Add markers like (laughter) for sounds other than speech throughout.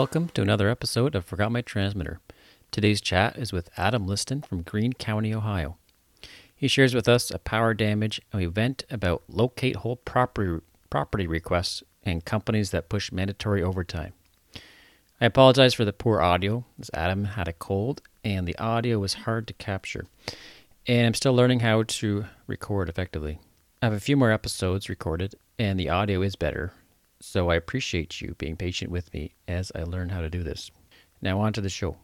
Welcome to another episode of Forgot My Transmitter. Today's chat is with Adam Liston from Greene County, Ohio. He shares with us a power damage event about locate whole property, property requests and companies that push mandatory overtime. I apologize for the poor audio, as Adam had a cold and the audio was hard to capture. And I'm still learning how to record effectively. I have a few more episodes recorded, and the audio is better, so I appreciate you being patient with me as I learn how to do this. Now, on to the show.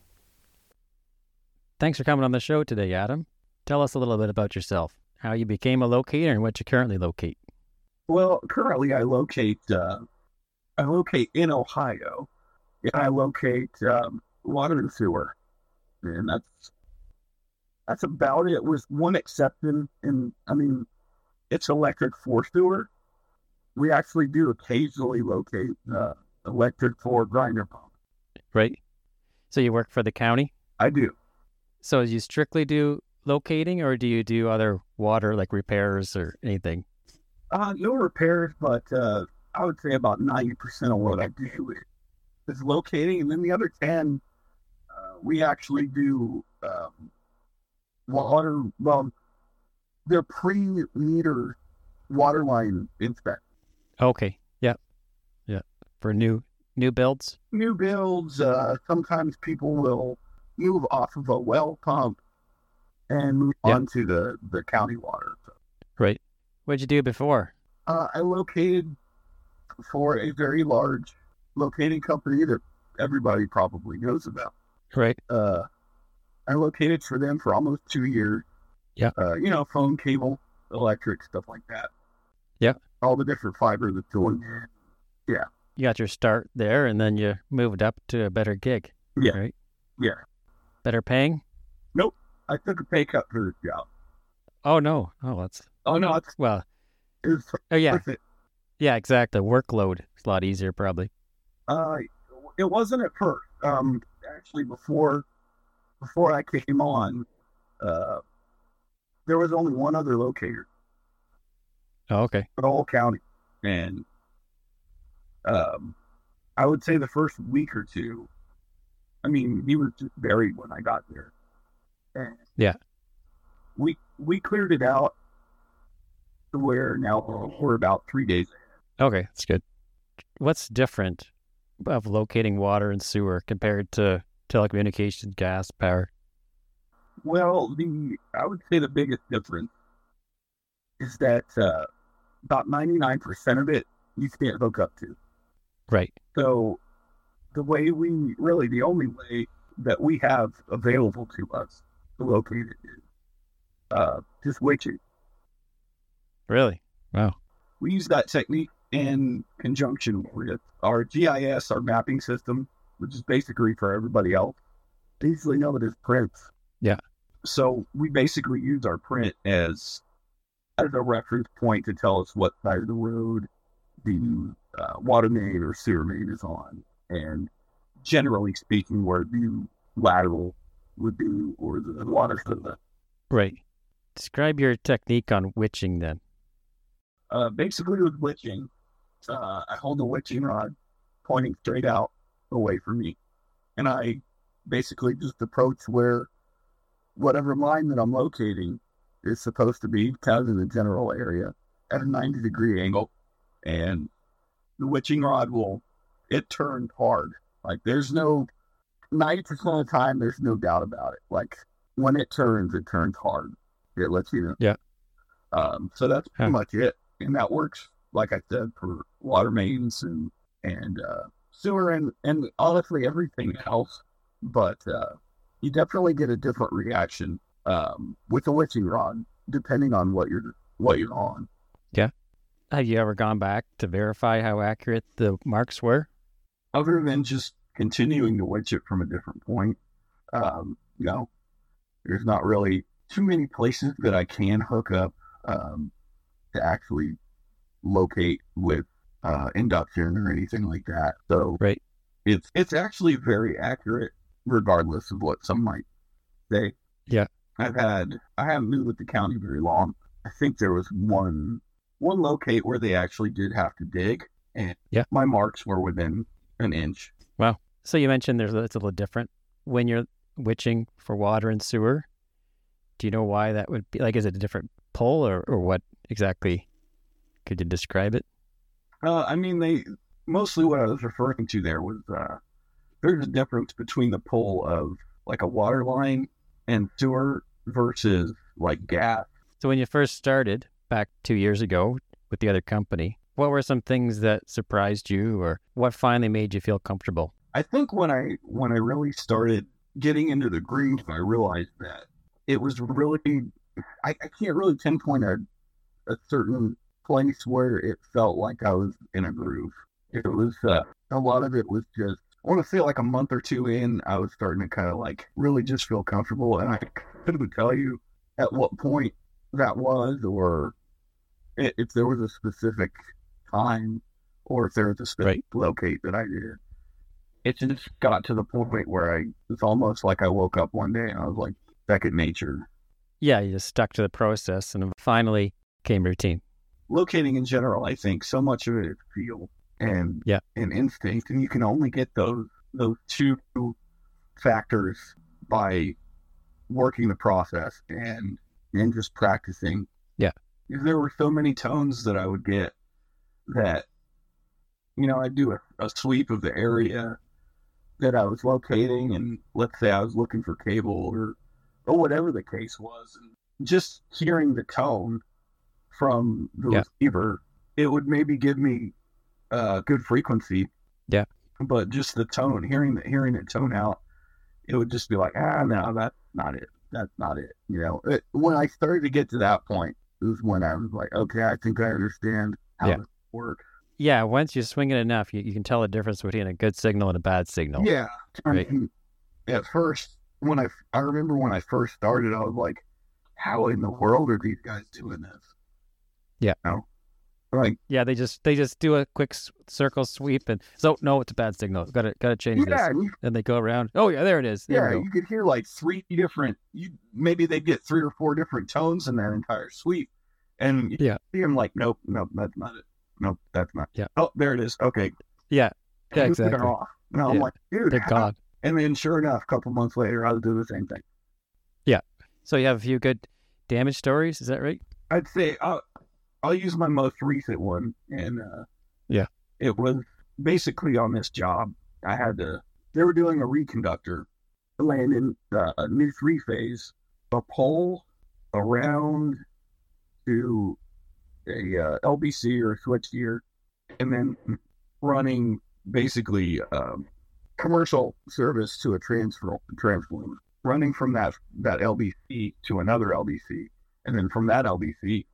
Thanks for coming on the show today, Adam. Tell us a little bit about yourself, how you became a locator, and what you currently locate. Well, currently I locate uh, I locate in Ohio, and I locate um, water and sewer, and that's that's about it. With one exception, and I mean, it's electric for sewer. We actually do occasionally locate uh, electric for grinder pump. Right. So you work for the county? I do. So you strictly do locating, or do you do other water like repairs or anything? Uh, no repairs, but uh, I would say about ninety percent of what I do is locating, and then the other ten, uh, we actually do um, water. Well, they're pre-meter water line inspection. Okay. Yeah. Yeah. For new new builds. New builds. Uh, sometimes people will move off of a well pump and move Yep. on to the the county water. Right. What'd you do before? Uh, I located for a very large locating company that everybody probably knows about. Right. Uh, I located for them for almost two years. Yeah. Uh, you know, phone, cable, electric, stuff like that. Yeah. All the different fibers that's going in. You got your start there, and then you moved up to a better gig. Yeah. Right. Yeah. Better paying. Nope. I took a pay cut for this job. Oh no. Oh, that's Oh no, it's, well. it's Oh yeah. it. Yeah. Exactly. Workload is a lot easier, probably. Uh, it wasn't at first. Um, actually, before before I came on, uh, there was only one other locator Oh, okay. whole county, and um, I would say the first week or two. I mean, we were just buried when I got there. And Yeah. we we cleared it out to where now we're about three days. Okay, that's good. What's different of locating water and sewer compared to telecommunications, gas, power? Well, the I would say the biggest difference is that uh, about ninety nine percent of it you can't hook up to. Right. So the way we really the only way that we have available to us to locate it is uh, just witching. Really? Wow. We use that technique in conjunction with our GIS, our mapping system, which is basically for everybody else. They usually know it as prints. Yeah. So we basically use our print as as a reference point to tell us what side of the road the uh, water main or sewer main is on, and generally speaking, where the lateral would be or the water system. Right. Describe your technique on witching then. Uh, basically, with witching, uh, I hold the witching rod pointing straight out away from me, and I basically just approach where whatever line that I'm locating is supposed to be, kind of in the general area, at a 90 degree angle, and the witching rod will it turns hard. Like there's no 90% of the time, there's no doubt about it. Like when it turns, it turns hard. It lets you know. Yeah. Um, so that's pretty Huh. much it, and that works, like I said, for water mains and and uh, sewer and and honestly everything else. But uh, you definitely get a different reaction um, with the witching rod, depending on what you're what you're on. Yeah. Have you ever gone back to verify how accurate the marks were? Other than just continuing to witch it from a different point, um, you know, there's not really too many places that I can hook up um, to actually locate with uh, induction or anything like that. So Right. it's it's actually very accurate, regardless of what some might say. Yeah. I've had I haven't been with the county very long. I think there was one one locate where they actually did have to dig, and Yeah. my marks were within an inch. Wow. So you mentioned there's it's a little different when you're witching for water and sewer. Do you know why that would be? Like, is it a different pull or, or what exactly? Could you describe it? Uh, I mean, they mostly what I was referring to there was uh, there's a difference between the pull of like a water line and sewer versus like gas. So when you first started back two years ago with the other company, what were some things that surprised you, or what finally made you feel comfortable? I think when I when I really started getting into the groove, I realized that it was really I, I can't really pinpoint a, a certain place where it felt like I was in a groove. It was uh, a lot of it was just I want to say like a month or two in, I was starting to kind of like really just feel comfortable, and I couldn't tell you at what point that was, or if there was a specific time, or if there was a specific right. locate that I did. It just got to the point where I it's almost like I woke up one day and I was like back at nature. Yeah, you just stuck to the process, and finally came routine. Locating in general, I think so much of it is feel and yeah. and instinct, and you can only get those those two factors by working the process and and just practicing. Yeah, there were so many tones that I would get that you know I'd do a, a sweep of the area that I was locating, and let's say I was looking for cable or or whatever the case was, and just hearing the tone from the yeah. receiver, it would maybe give me uh, good frequency. Yeah. But just the tone, hearing the hearing it tone out, it would just be like, ah, no, that's not it. That's not it. You know, it, when I started to get to that point, it was when I was like, okay, I think I understand how yeah. it works. Yeah, once you swing it enough, you, you can tell the difference between a good signal and a bad signal. Yeah. Right. I mean, at first, when I I remember when I first started, I was like, how in the world are these guys doing this? Yeah. You know? Right. Yeah, they just they just do a quick circle sweep and so no, it's a bad signal. Got to got to change yeah, this. And they go around. Oh yeah, there it is. There yeah, you could hear like three different. You maybe they get three or four different tones in that entire sweep, and you yeah, see them like, nope, nope, that's not it. Nope, that's not. Yeah. Oh, there it is. Okay. Yeah. Yeah, exactly. Off. And I'm yeah. like, dude, thank God. And then sure enough, a couple months later, I'll do the same thing. Yeah. So you have a few good damage stories. Is that right? I'd say uh, I'll use my most recent one, and uh, yeah, it was basically on this job. I had to. They were doing a reconductor, landing uh, a new three phase, a pole around to a uh, LBC or a switch gear, and then running basically um, commercial service to a transfer transformer, running from that that LBC to another LBC, and then from that LBC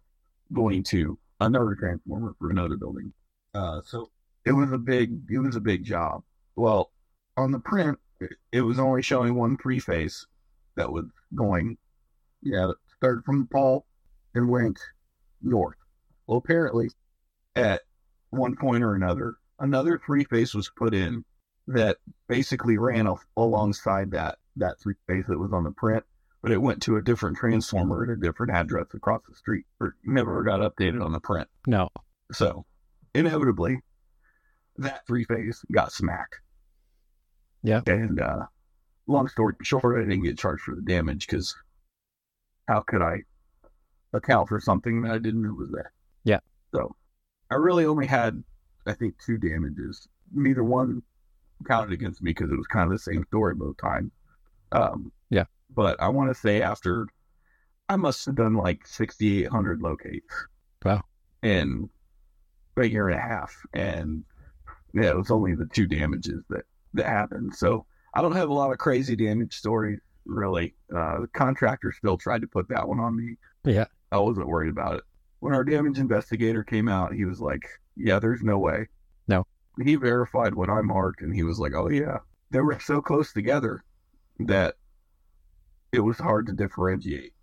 going to another transformer for another building. Uh, so it was a big, it was a big job. Well, on the print, it was only showing one three phase that was going, yeah, started from the pole and went north. Well, apparently, at one point or another, another three phase was put in that basically ran alongside that that three phase that was on the print but it went to a different transformer at a different address across the street. Or never got updated on the print. No. So inevitably, that three phase got smacked. Yeah. And uh, long story short, I didn't get charged for the damage because how could I account for something that I didn't know was there? Yeah. So I really only had, I think, two damages. Neither one counted against me because it was kind of the same story both times. Um, but I want to say after I must have done like 6,800 locates. Wow. In a year and a half. And yeah, it was only the two damages that, that happened. So I don't have a lot of crazy damage stories, really. Uh, the contractor still tried to put that one on me. Yeah. I wasn't worried about it. When our damage investigator came out, he was like, yeah, there's no way. No. He verified what I marked and he was like, oh, yeah. They were so close together that it was hard to differentiate.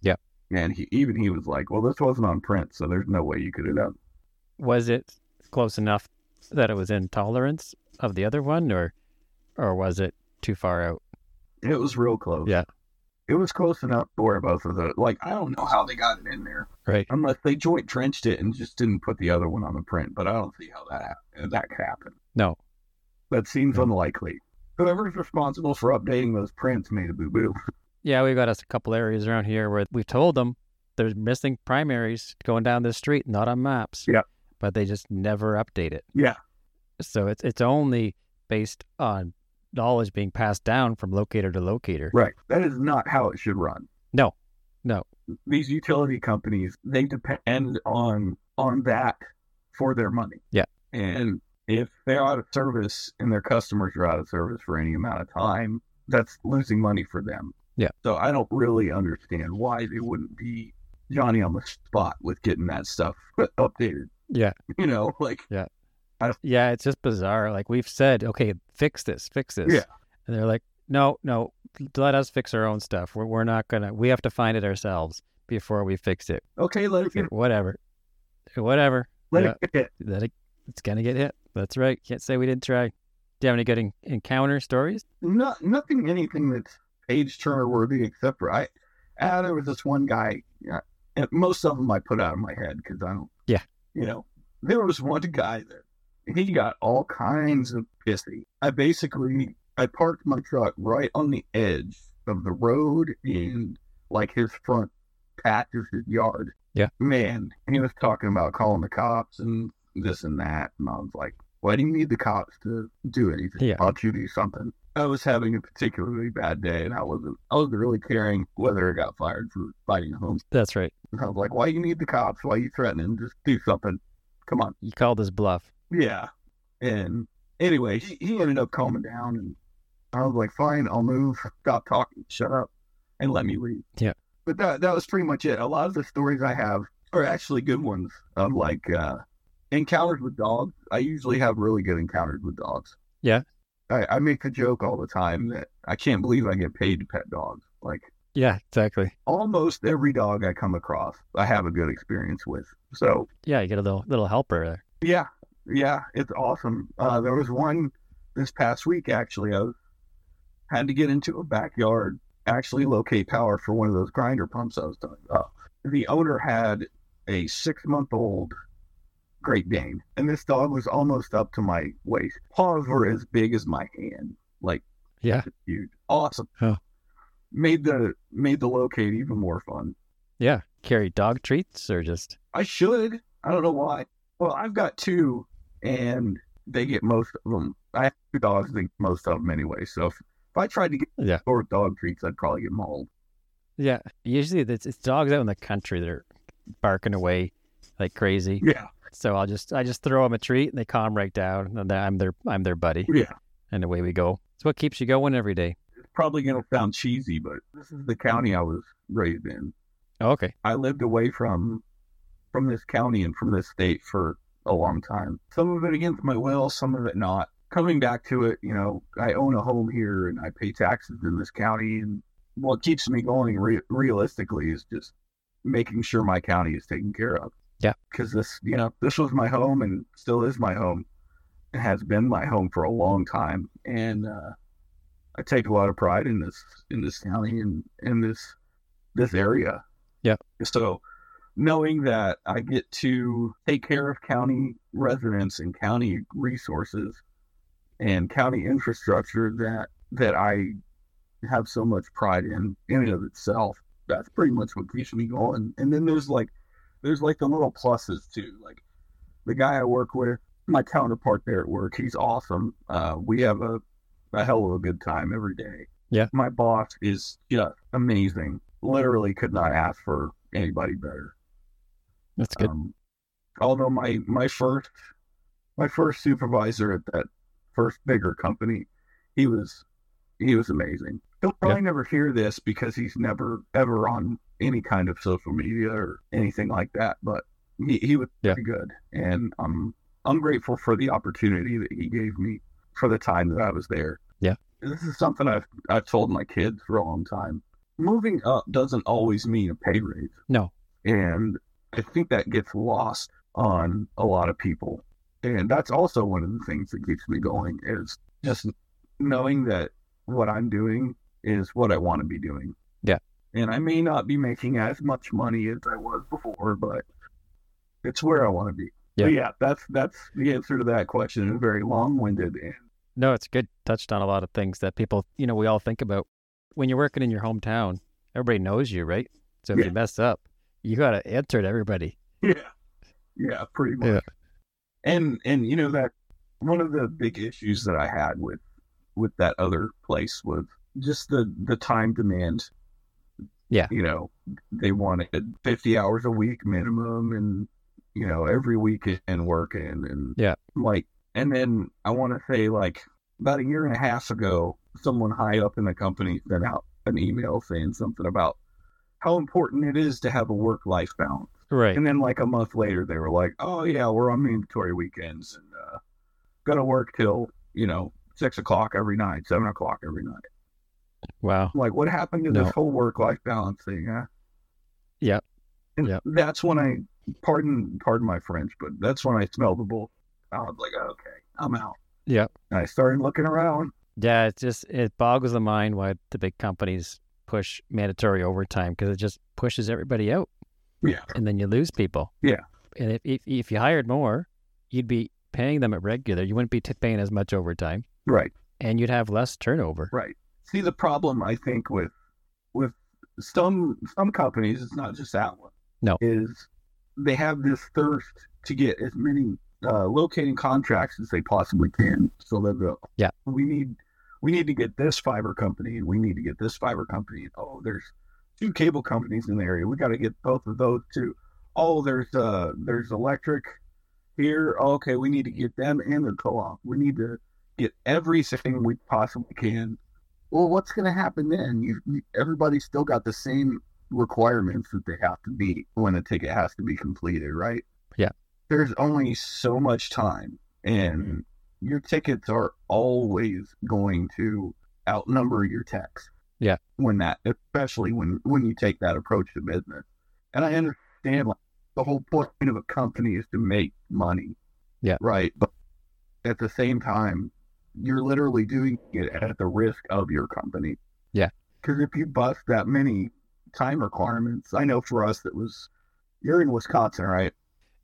Yeah. And he even he was like, "Well, this wasn't on print, so there's no way you could have done." Was it close enough that it was in tolerance of the other one, or or was it too far out? It was real close. Yeah. It was close enough for both of the like I don't know how they got it in there. Right. Unless they joint trenched it and just didn't put the other one on the print, but I don't see how that uh, that could happen. No. That seems no. unlikely. whoever's responsible for updating those prints made a boo boo. (laughs) Yeah, we've got us a couple areas around here where we've told them there's missing primaries going down this street, not on maps. Yeah. But they just never update it. Yeah. So it's it's only based on knowledge being passed down from locator to locator. Right. That is not how it should run. No. No. These utility companies, they depend on on that for their money. Yeah. And if they're out of service and their customers are out of service for any amount of time, that's losing money for them. Yeah. So I don't really understand why they wouldn't be Johnny on the spot with getting that stuff (laughs) updated. Yeah. You know, like Yeah, yeah. it's just bizarre. Like we've said, okay, fix this, fix this. Yeah. And they're like, no, no, let us fix our own stuff. We're, we're not going to, we have to find it ourselves before we fix it. okay, let it get Whatever. Whatever. let Yeah. it get hit. That it, it's going to get hit. That's right. Can't say we didn't try. Do you have any good en- encounter stories? Not nothing anything that's page turner worthy except for I ah, there was this one guy yeah, and most of them I put out of my head because I don't Yeah. you know there was one guy that he got all kinds of pissy. I basically I parked my truck right on the edge of the road and like his front patch of his yard. Yeah. Man, he was talking about calling the cops and this and that. And I was like, why do you need the cops to do anything? Yeah. Don't you do something? I was having a particularly bad day and I wasn't I wasn't really caring whether I got fired for fighting home. That's right. And I was like, why you need the cops? Why you threatening? Just do something. Come on. You called his bluff. Yeah. And anyway, he, he ended up calming down and I was like, fine, I'll move. Stop talking. Shut up and let me leave. Yeah. But that that was pretty much it. A lot of the stories I have are actually good ones of like uh encounters with dogs. I usually have really good encounters with dogs. Yeah. I, I make the joke all the time that I can't believe I get paid to pet dogs. Like Yeah, exactly. almost every dog I come across, I have a good experience with. So Yeah, you get a little little helper there. yeah, yeah, it's awesome. Uh, there was one this past week actually. I had to get into a backyard, actually locate power for one of those grinder pumps I was talking about. The owner had a six month old Great Dane, and this dog was almost up to my waist. Paws were as big as my hand, like Yeah. huge, awesome. Huh. Made the made the locate even more fun. Yeah. Carry dog treats or just I should. I don't know why. Well, I've got two, and they get most of them. I have two dogs, they get most of them anyway. So if, if I tried to get Yeah. four dog treats, I'd probably get mauled. Yeah. Usually it's, it's dogs out in the country that are barking away like crazy. Yeah, So I'll just I just throw them a treat and they calm right down and I'm their I'm their buddy yeah. and away we go. It's what keeps you going every day. It's probably gonna sound cheesy, but this is the county I was raised in. Oh, okay. I lived away from from this county and from this state for a long time. Some of it against my will, some of it not. Coming back to it, you know, I own a home here and I pay taxes in this county, and what keeps me going re- realistically is just making sure my county is taken care of. Yeah. because this, you know, this was my home and still is my home. It has been my home for a long time, and uh, I take a lot of pride in this in this county and in this this area. Yeah. So knowing that I get to take care of county residents and county resources and county infrastructure that that I have so much pride in in and of itself. That's pretty much what keeps me going. And then there's like there's like the little pluses too. Like the guy I work with, my counterpart there at work, he's awesome. Uh, we have a, a hell of a good time every day. Yeah. My boss is just amazing. Literally could not ask for anybody better. That's good. Um, although my my first my first supervisor at that first bigger company, he was he was amazing. He'll probably never hear this because he's never ever on any kind of social media or anything like that. But he, he was Yeah. pretty good, and I'm I'm grateful for the opportunity that he gave me for the time that I was there. Yeah. this is something I've I've told my kids for a long time. Moving up doesn't always mean a pay raise. No. And I think that gets lost on a lot of people. And that's also one of the things that keeps me going is just knowing that what I'm doing is what I want to be doing. Yeah. And I may not be making as much money as I was before, but it's where I want to be. Yeah. But yeah, that's that's the answer to that question. It's very long winded and No, it's good. Touched on a lot of things that people, you know, we all think about. When you're working in your hometown, everybody knows you, right? So if Yeah. you mess up, you got to answer to everybody. Yeah. Yeah, pretty much. Yeah. And and you know that one of the big issues that I had with with that other place was just the the time demand. Yeah. You know, they wanted 50 hours a week minimum and you know, every weekend working and Yeah. like and then I want to say like about a year and a half ago, someone high up in the company sent out an email saying something about how important it is to have a work life balance. Right. And then like a month later, they were like, "Oh yeah, we're on mandatory weekends and uh, gotta work till you know six o'clock every night, seven o'clock every night." Wow. Like, what happened to No. this whole work life balance thing? Huh? Yep. And Yep. that's when I pardon pardon my French, but that's when I smelled the bull. I was like, okay, I'm out. Yep. And I started looking around. Yeah, it just it boggles the mind why the big companies push mandatory overtime because it just pushes everybody out, Yeah, and then you lose people. Yeah. And if if, if you hired more, you'd be paying them at regular. You wouldn't be t- paying as much overtime, right, and you'd have less turnover. right. See the problem I think with with some some companies, it's not just that one. No. is they have this thirst to get as many uh, locating contracts as they possibly can. So they go, Yeah. we need we need to get this fiber company, and we need to get this fiber company. And, oh, there's two cable companies in the area. We got to get both of those too. Oh, there's uh there's electric here. Okay, we need to get them and the co-op. We need to get everything we possibly can. Well, what's going to happen then? You, you everybody's still got the same requirements that they have to meet when a ticket has to be completed, right? Yeah. There's only so much time, and your tickets are always going to outnumber your techs. Yeah. When that, especially when when you take that approach to business, and I understand like the whole point of a company is to make money. Yeah. Right. But at the same time, you're literally doing it at the risk of your company. Yeah. Because if you bust that many time requirements, I know for us it was. You're in Wisconsin, right?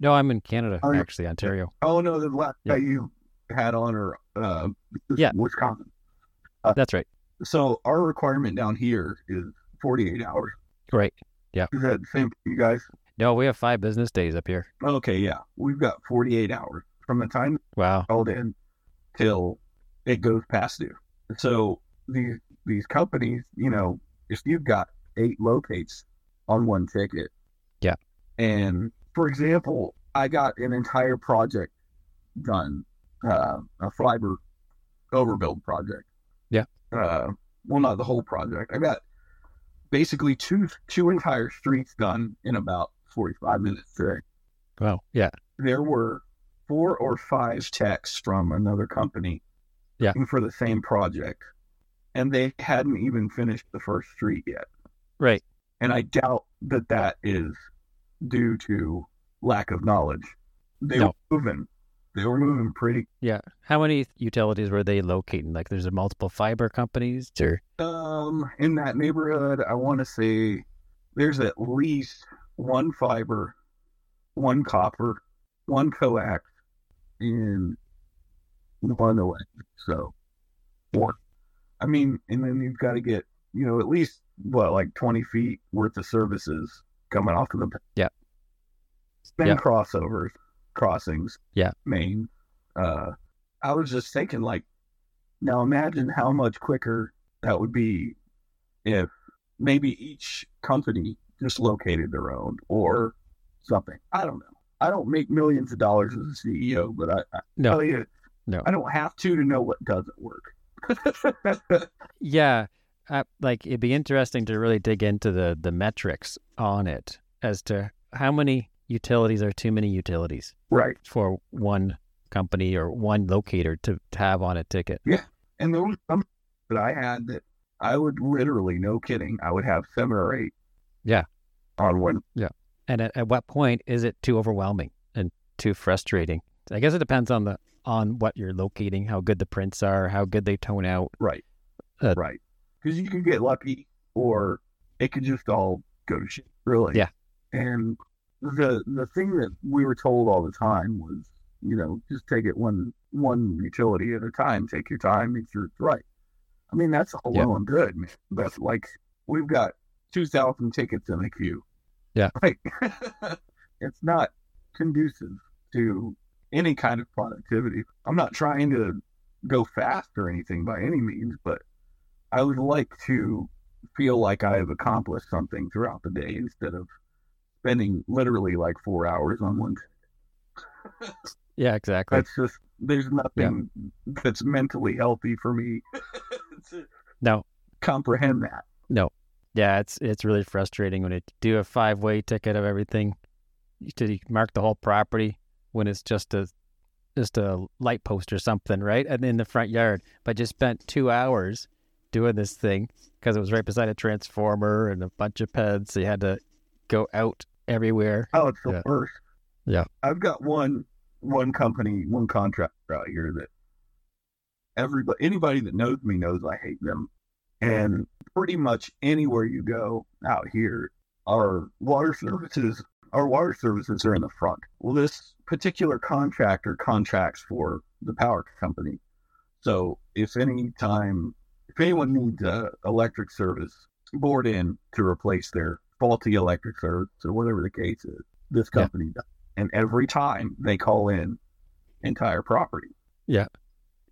No, I'm in Canada, yeah. actually, Ontario. Oh no, the last Yeah. guy you had on or uh, Yeah. Wisconsin. That's right. So our requirement down here is 48 hours. Great. Yeah. Is that the same for you guys? No, we have five business days up here. Okay, yeah, we've got 48 hours from the time Wow. called in till it goes past due. So these these companies, you know, if you've got eight locates on one ticket, Yeah. and for example, I got an entire project done, uh, a fiber overbuild project. Yeah. Uh, well, not the whole project. I got basically two two entire streets done in about 45 minutes today Wow. Yeah. there were four or five techs from another company Yeah. for the same project, and they hadn't even finished the first street yet. Right. And I doubt that that is due to lack of knowledge. They No. were moving. They were moving pretty. Yeah. How many utilities were they locating? Like, there's multiple fiber companies, or Um, in that neighborhood, I want to say there's at least one fiber, one copper, one coax, and one electric. So four. I mean, and then you've got to get you know at least what like twenty feet worth of services coming off of the Yeah. Then Yeah. crossovers, crossings. Yeah. Main. Uh, I was just thinking like, now imagine how much quicker that would be if maybe each company just located their own or something. I don't know. I don't make millions of dollars as a CEO, but I, I No. tell you, No. I don't have to to know what doesn't work. (laughs) yeah, uh, like it'd be interesting to really dig into the the metrics on it as to how many utilities are too many utilities right. for one company or one locator to, to have on a ticket. Yeah, and there was some that I had that I would literally, no kidding, I would have seven or eight. Yeah. On one. Yeah, and at, at what point is it too overwhelming and too frustrating? I guess it depends on the on what you're locating, how good the prints are, how good they tone out. Right. Uh, right. Because you can get lucky or it could just all go to shit, really. Yeah. And the the thing that we were told all the time was you know, just take it one one utility at a time. Take your time, make sure it's right. I mean, that's all Yeah. well and good, man. But like, we've got two thousand tickets in the queue. Yeah. Like, (laughs) it's not conducive to any kind of productivity. I'm not trying to go fast or anything by any means, but I would like to feel like I have accomplished something throughout the day instead of spending literally like four hours on one. Yeah, exactly. That's just there's nothing that's mentally healthy for me No, comprehend that. No, yeah, it's it's really frustrating when you do a five way ticket of everything to mark the whole property when it's just a just a light post or something, right? And in the front yard, but just spent two hours doing this thing because it was right beside a transformer and a bunch of peds. So you had to go out everywhere. Oh, it's the Yeah. worst. Yeah. I've got one one company, one contractor out here that everybody anybody that knows me knows I hate them. And pretty much anywhere you go out here, our water services our water services are in the front. Well this particular contractor contracts for the power company. So if any time if anyone needs a electric service bored in to replace their faulty electric service or whatever the case is, this Yeah. company does. And every time they call in entire property. Yeah.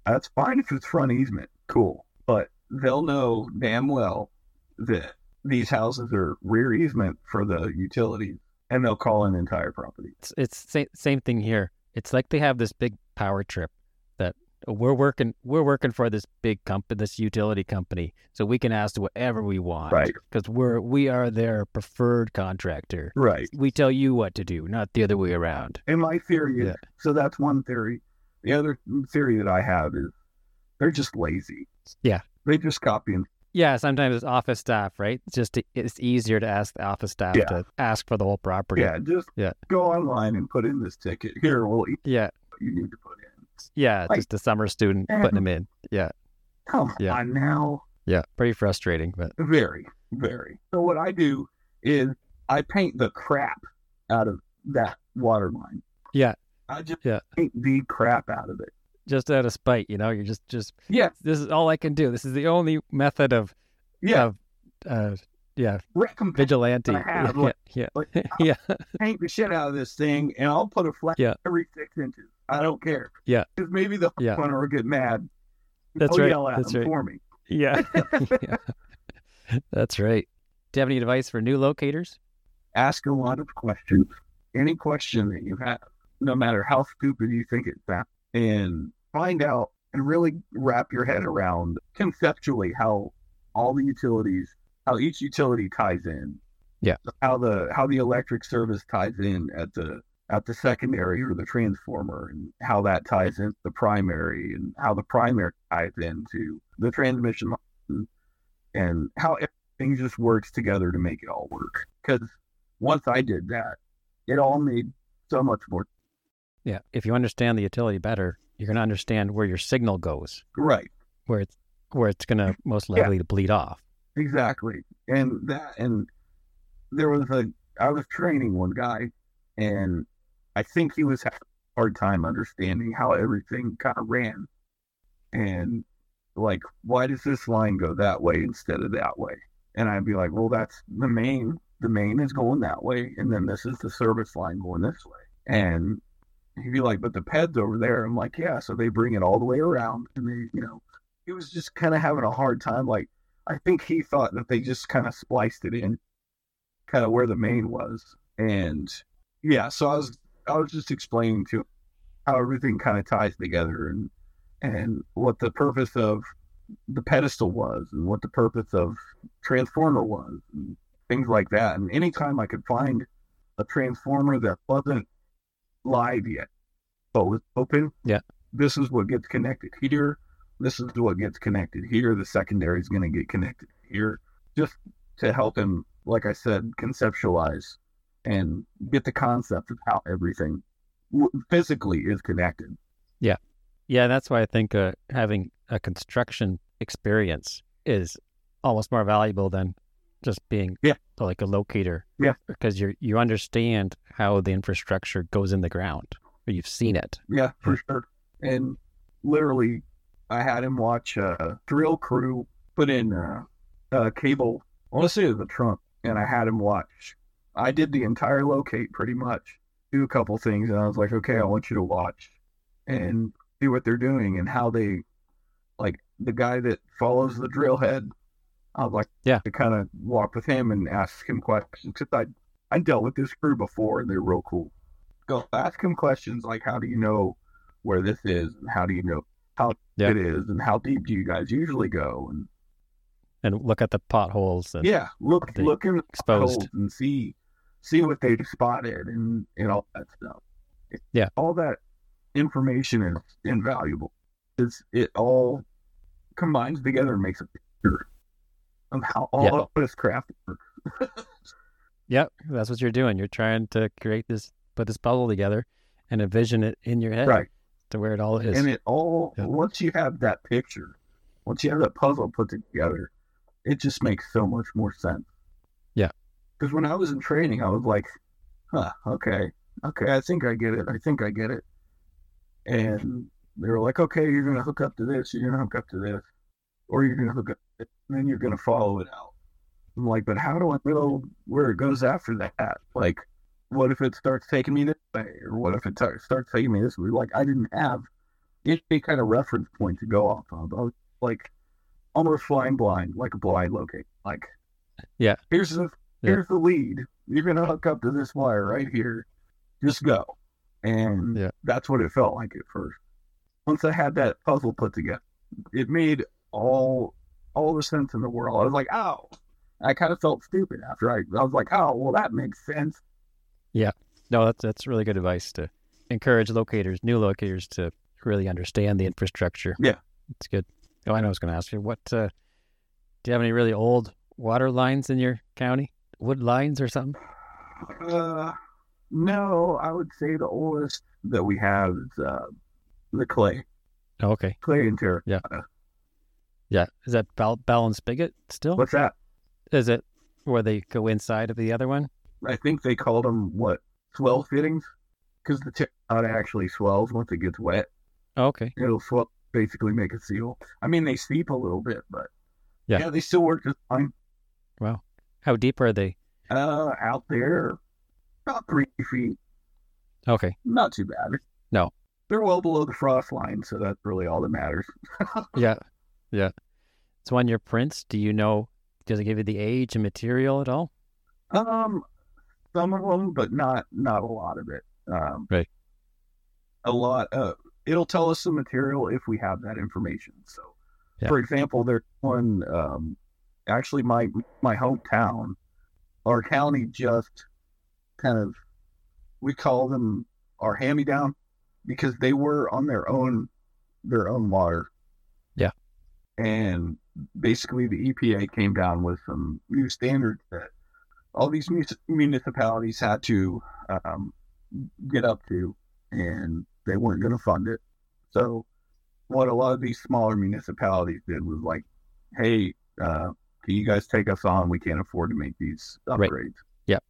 That's fine if it's front easement. Cool. But they'll know damn well that these houses are rear easement for the utilities and they'll call an entire property. It's it's sa- same thing here. It's like they have this big power trip that we're working we're working for this big company, this utility company, so we can ask whatever we want, Right. Because we're we are their preferred contractor. Right. We tell you what to do, not the other way around. And my theory is Yeah. so that's one theory. The other theory that I have is they're just lazy. Yeah. They just copy and Yeah, sometimes it's office staff, right? It's just it's easier to ask the office staff Yeah. to ask for the whole property. yeah, just Yeah. go online and put in this ticket. Here, we'll eat yeah, what you need to put in. yeah. Like- just a summer student putting them in. Yeah, Come Yeah. on now. yeah. Pretty frustrating, but Very, very. So what I do is I paint the crap out of that water line. Yeah. I just Yeah. paint the crap out of it. Just out of spite, you know, you're just just Yeah. this is all I can do. This is the only method of Yeah. of uh yeah Recompense. vigilante. I have, yeah, like- yeah, like, (laughs) yeah, paint the shit out of this thing and I'll put a flag Yeah. every six inches. I don't care. Yeah. Because maybe the Yeah. will get mad. That's I'll right. That's right. for me. yeah. yeah. (laughs) (laughs) That's right. Do you have any advice for new locators? Ask a lot of questions. Any question that you have, no matter how stupid you think it sounds, and find out and really wrap your head around conceptually how all the utilities, how each utility ties in. Yeah. How the how the electric service ties in at the at the secondary or the transformer and how that ties into the primary and how the primary ties into the transmission line and how everything just works together to make it all work. Because once I did that, it all made so much more Yeah. If you understand the utility better, you're gonna understand where your signal goes, right. where it's where it's gonna most Yeah. likely to bleed off. Exactly. And that, and there was a, I was training one guy, and I think he was having a hard time understanding how everything kind of ran. And like, why does this line go that way instead of that way? And I'd be like, well, that's the main, the main is going that way. And then this is the service line going this way. And he'd be like, but the ped's over there. I'm like, yeah. So they bring it all the way around. And they, you know, he was just kind of having a hard time. Like, I think he thought that they just kind of spliced it in, kind of where the main was, and yeah. So I was I was just explaining to him how everything kind of ties together and and what the purpose of the pedestal was and what the purpose of transformer was and things like that. And anytime I could find a transformer that wasn't live yet, but open, Yeah. this is what gets connected here this is what gets connected here. The secondary is going to get connected here, just to help him, like I said, conceptualize and get the concept of how everything physically is connected. Yeah. Yeah, that's why I think uh, having a construction experience is almost more valuable than just being Yeah. like a locator. Yeah. because you you understand how the infrastructure goes in the ground. or you've seen it. Yeah, for sure. And literally, I had him watch a drill crew put in uh, a cable. To say it was a trunk, and I had him watch. I did the entire locate pretty much, do a couple things, and I was like, okay, I want you to watch and see what they're doing and how they, like the guy that follows the drill head. I was like, Yeah. to kind of walk with him and ask him questions because I I dealt with this crew before and they're real cool. Go ask him questions like, how do you know where this is, and how do you know how Yeah. it is, and how deep do you guys usually go, and And look at the potholes and yeah, look look in exposed. holes and see see what they spotted and and all that stuff. Yeah. all that information is invaluable. It's it all combines together and makes a picture of how all Yeah. of this craft works. Yep, that's what you're doing. You're trying to create this, put this puzzle together, and envision it in your head Right. to where it all is. And it all Yeah. once you have that picture, once you have that puzzle put together, it just makes so much more sense. Yeah. Because when I was in training, I was like, huh, okay, okay, I think I get it. I think I get it. And they were like, okay, you're gonna hook up to this, you're gonna hook up to this, or you're gonna hook up, and then you're gonna follow it out. I'm like, but how do I know where it goes after that? Like, what if it starts taking me this way, or what if it tar- starts taking me this way? Like, I didn't have any kind of reference point to go off of. I was like almost flying blind, like a blind locate. Like, Yeah. here's the Yeah. here's the lead. You're gonna hook up to this wire right here. Just go, and Yeah. that's what it felt like at first. Once I had that puzzle put together, it made all all the sense in the world. I was like, oh. I kind of felt stupid after I, I was like, oh, well, that makes sense. Yeah. No, that's that's really good advice to encourage locators, new locators, to really understand the infrastructure. Yeah. it's good. Oh, I know. I was going to ask you what. Uh, do you have any really old water lines in your county? Wood lines or something? Uh, no, I would say the oldest that we have is uh, the clay, Oh, okay. clay and terra. Yeah. Yeah. Is that ball and spigot still? What's that? Is it where they go inside of the other one? I think they called them what swell fittings because the terracotta actually swells once it gets wet. Oh, okay. It'll swell, basically make a seal. I mean, they seep a little bit, but Yeah. they still work just fine. Wow. How deep are they? Uh, out there, about three feet. Okay. Not too bad. No. They're well below the frost line, so that's really all that matters. (laughs) Yeah. Yeah. So on your prints, do you know? Does it give you the age and material at all? Um, some of them, but not not a lot of it. Um, Right. A lot. Uh, it'll tell us the material if we have that information. So, Yeah. for example, there's one. Um, actually, my my hometown, our county just kind of we call them our hand me down because they were on their own their own water. And basically, the EPA came down with some new standards that all these municipalities had to um, get up to, and they weren't going to fund it. So, what a lot of these smaller municipalities did was like, "Hey, uh, can you guys take us on? We can't afford to make these Right. upgrades." Yep.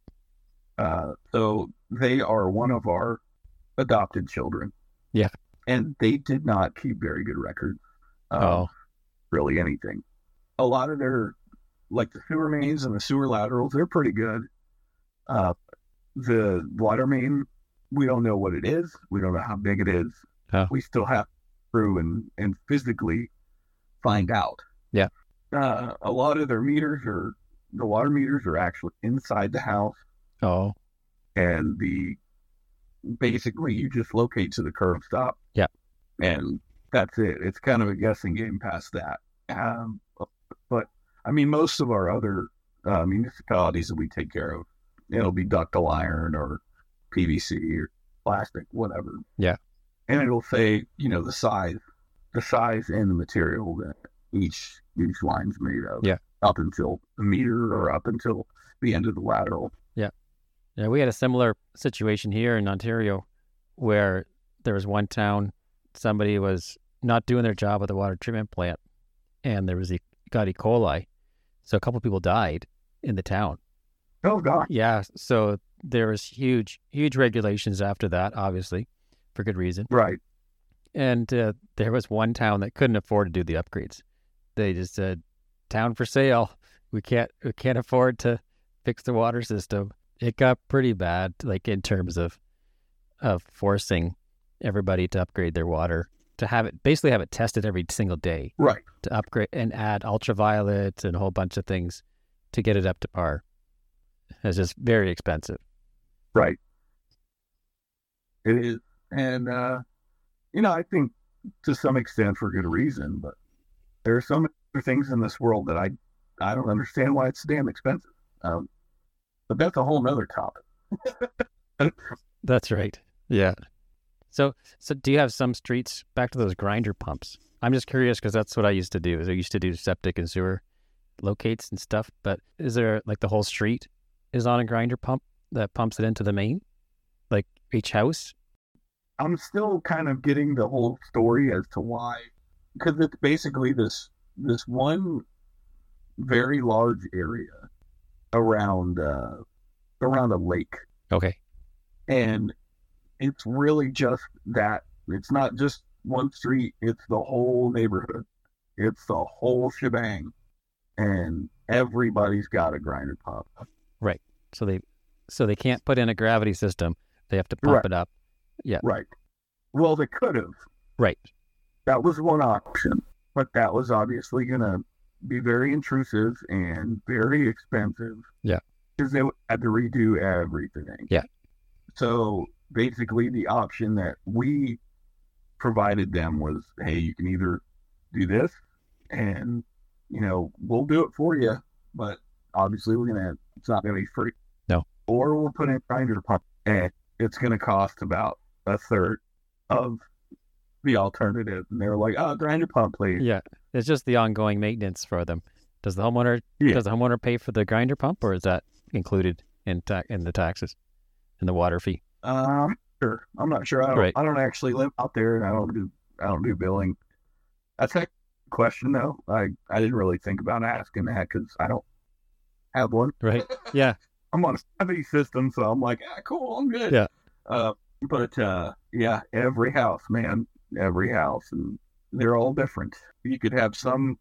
Uh, so they are one of our adopted children. Yeah. and they did not keep very good records. of Oh. Really anything. A lot of their, like the sewer mains and the sewer laterals, they're pretty good. Uh, the water main, we don't know what it is. We don't know how big it is. Oh. We still have to through and, and physically find out. Yeah. Uh, a lot of their meters are, the water meters are actually inside the house Oh. and the basically you just locate to the curb stop. Yeah. And that's it. It's kind of a guessing game past that. Um, but I mean, most of our other uh, municipalities that we take care of, it'll be ductile iron or PVC or plastic, whatever. Yeah. And it'll say, you know, the size, the size and the material that each each line's made of. Yeah. Up until the meter or up until the end of the lateral. Yeah, Yeah. we had a similar situation here in Ontario where there was one town, somebody was not doing their job at the water treatment plant, and there was e- got E. coli. So a couple people died in the town. Oh God. Yeah, so there was huge, huge regulations after that, obviously. for good reason. Right. And uh, there was one town that couldn't afford to do the upgrades. They just said, "Town for sale. We can't. We can't afford to fix the water system." It got pretty bad, like in terms of of forcing everybody to upgrade their water to have it basically have it tested every single day Right. to upgrade and add ultraviolet and a whole bunch of things to get it up to par. It's just very expensive. Right. It is. And, uh, you know, I think to some extent for good reason, but there are some other things in this world that I, I don't understand why it's damn expensive. Um, but that's a whole nother topic. (laughs) That's right. Yeah. So, so do you have some streets back to those grinder pumps? I'm just curious because that's what I used to do. Is I used to do septic and sewer locates and stuff. But is there like the whole street is on a grinder pump that pumps it into the main, like each house? I'm still kind of getting the whole story as to why, because it's basically this this one very large area around uh, around a lake, Okay. and it's really just that. It's not just one street; it's the whole neighborhood. It's the whole shebang, and everybody's got a grinder pump. Right. So they, so they can't put in a gravity system. They have to pump Right. it up. Yeah. Right. Well, they could have. Right. That was one option, but that was obviously going to be very intrusive and very expensive. Yeah. Because they had to redo everything. Yeah. So basically, the option that we provided them was hey, you can either do this and, you know, we'll do it for you, but obviously, we're going to, it's not going to be free. No. Or we'll put in a grinder pump and it's going to cost about a third of the alternative. And they were like, oh, grinder pump, please. Yeah. It's just the ongoing maintenance for them. Does the homeowner Yeah. does the homeowner pay for the grinder pump, or is that included in ta- in the taxes, in the water fee? Um, sure. I'm not sure. I don't, Right. I don't actually live out there and I don't do, I don't do billing. That's a question though. I, I didn't really think about asking that because I don't have one. Right. (laughs) Yeah. I'm on a savvy system, so I'm like, ah, cool, I'm good. Yeah. Uh, but uh, yeah, every house, man, every house, and they're all different. You could have some,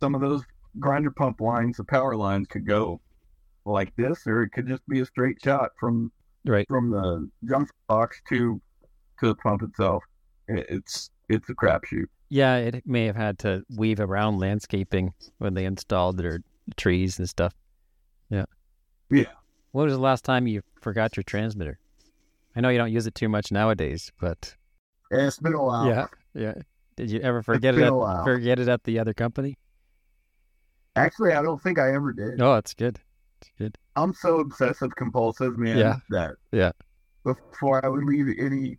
some of those grinder pump lines, the power lines, could go like this, or it could just be a straight shot from Right. from the junction box to to the pump itself. It's it's a crapshoot. Yeah. It may have had to weave around landscaping when they installed their trees and stuff. Yeah. Yeah. When was the last time you forgot your transmitter? I know you don't use it too much nowadays, but eh, It's been a while. yeah, yeah. Did you ever forget it? At, forget it at the other company? Actually, I don't think I ever did. No, that's good. Good. I'm so obsessive compulsive, man. Yeah. That Yeah. Before I would leave any,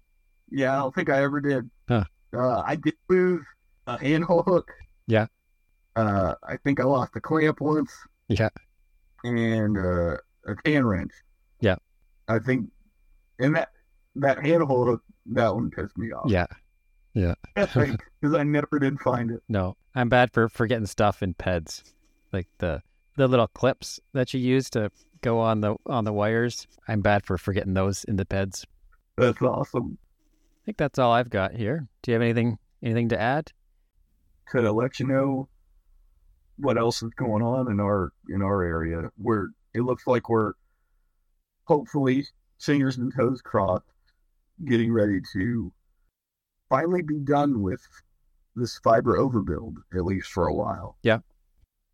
yeah, I don't think I ever did. Huh. Uh, I did lose a handhole hook. Yeah. Uh, I think I lost a clamp once. Yeah. And uh, a can wrench. Yeah. I think, and that that handhole hook, that one pissed me off. Yeah. Yeah. (laughs) because I never did find it. No, I'm bad for forgetting stuff in PEDs, like the the little clips that you use to go on the on the wires. I'm bad for forgetting those in the beds. That's awesome. I think that's all I've got here. Do you have anything anything to add? Could I let you know what else is going on in our in our area. Where it looks like we're hopefully fingers and toes crossed, getting ready to finally be done with this fiber overbuild, at least for a while. Yeah.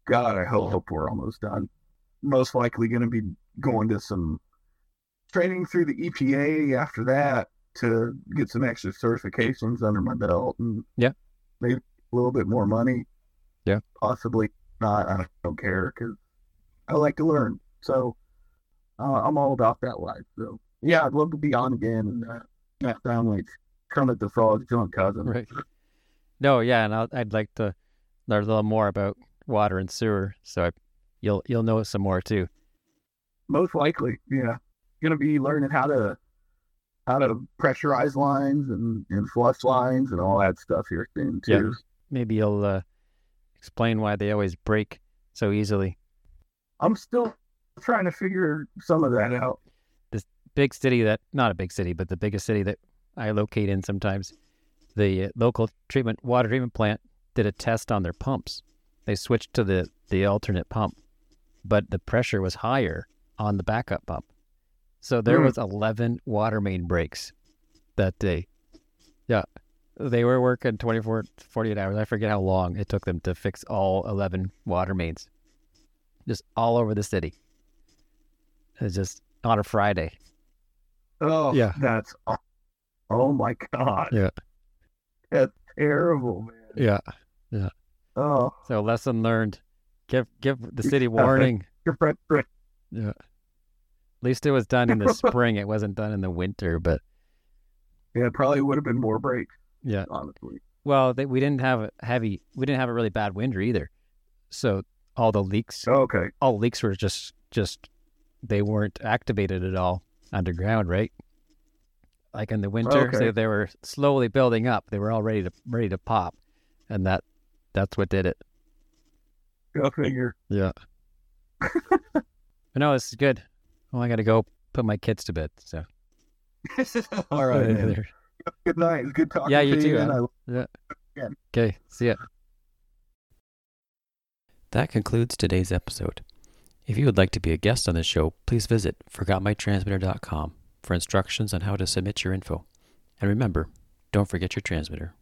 God, I hope we're almost done. Most likely going to be going to some training through the EPA after that to get some extra certifications under my belt and Yeah. maybe a little bit more money. Yeah. Possibly not. I don't care because I like to learn. So uh, I'm all about that life. So yeah, I'd love to be on again and uh, not sound like Kermit the Frog's drunk cousin. Right. No, yeah, and I'd like to learn a little more about water and sewer, so I, you'll you'll know some more too. Most likely, yeah. Gonna be learning how to how to pressurize lines and, and flush lines and all that stuff here soon Yeah. Maybe you'll uh, explain why they always break so easily. I'm still trying to figure some of that out. This big city that not a big city, but the biggest city that I locate in sometimes. The local treatment water treatment plant did a test on their pumps. They switched to the the alternate pump, but the pressure was higher on the backup pump. So there Hmm. was 11 water main breaks that day. Yeah. They were working 24 48 hours. I forget how long it took them to fix all 11 water mains. Just all over the city. It's just on a Friday. Oh, Yeah. That's oh my god. Yeah. That's terrible, man. Yeah. Yeah. Oh, So lesson learned. Give give the city warning. your friend, friend. Yeah. At least it was done in the (laughs) spring. It wasn't done in the winter, but Yeah, it probably would have been more break. yeah. honestly. Well, they, we didn't have a heavy. We didn't have a really bad winter either. So all the leaks, oh, Okay. all leaks were just just they weren't activated at all underground, right? Like in the winter, so Okay. they were slowly building up. They were all ready to ready to pop, and that that's what did it. Go figure. Yeah. (laughs) but no, this is good. Well, I got to go put my kids to bed. So (laughs) All right. man. Good night. It's good talking Yeah, to you too, man. Adam. I Okay, see ya. That concludes today's episode. If you would like to be a guest on the show, please visit forgotmytransmitter.com for instructions on how to submit your info. And remember, don't forget your transmitter.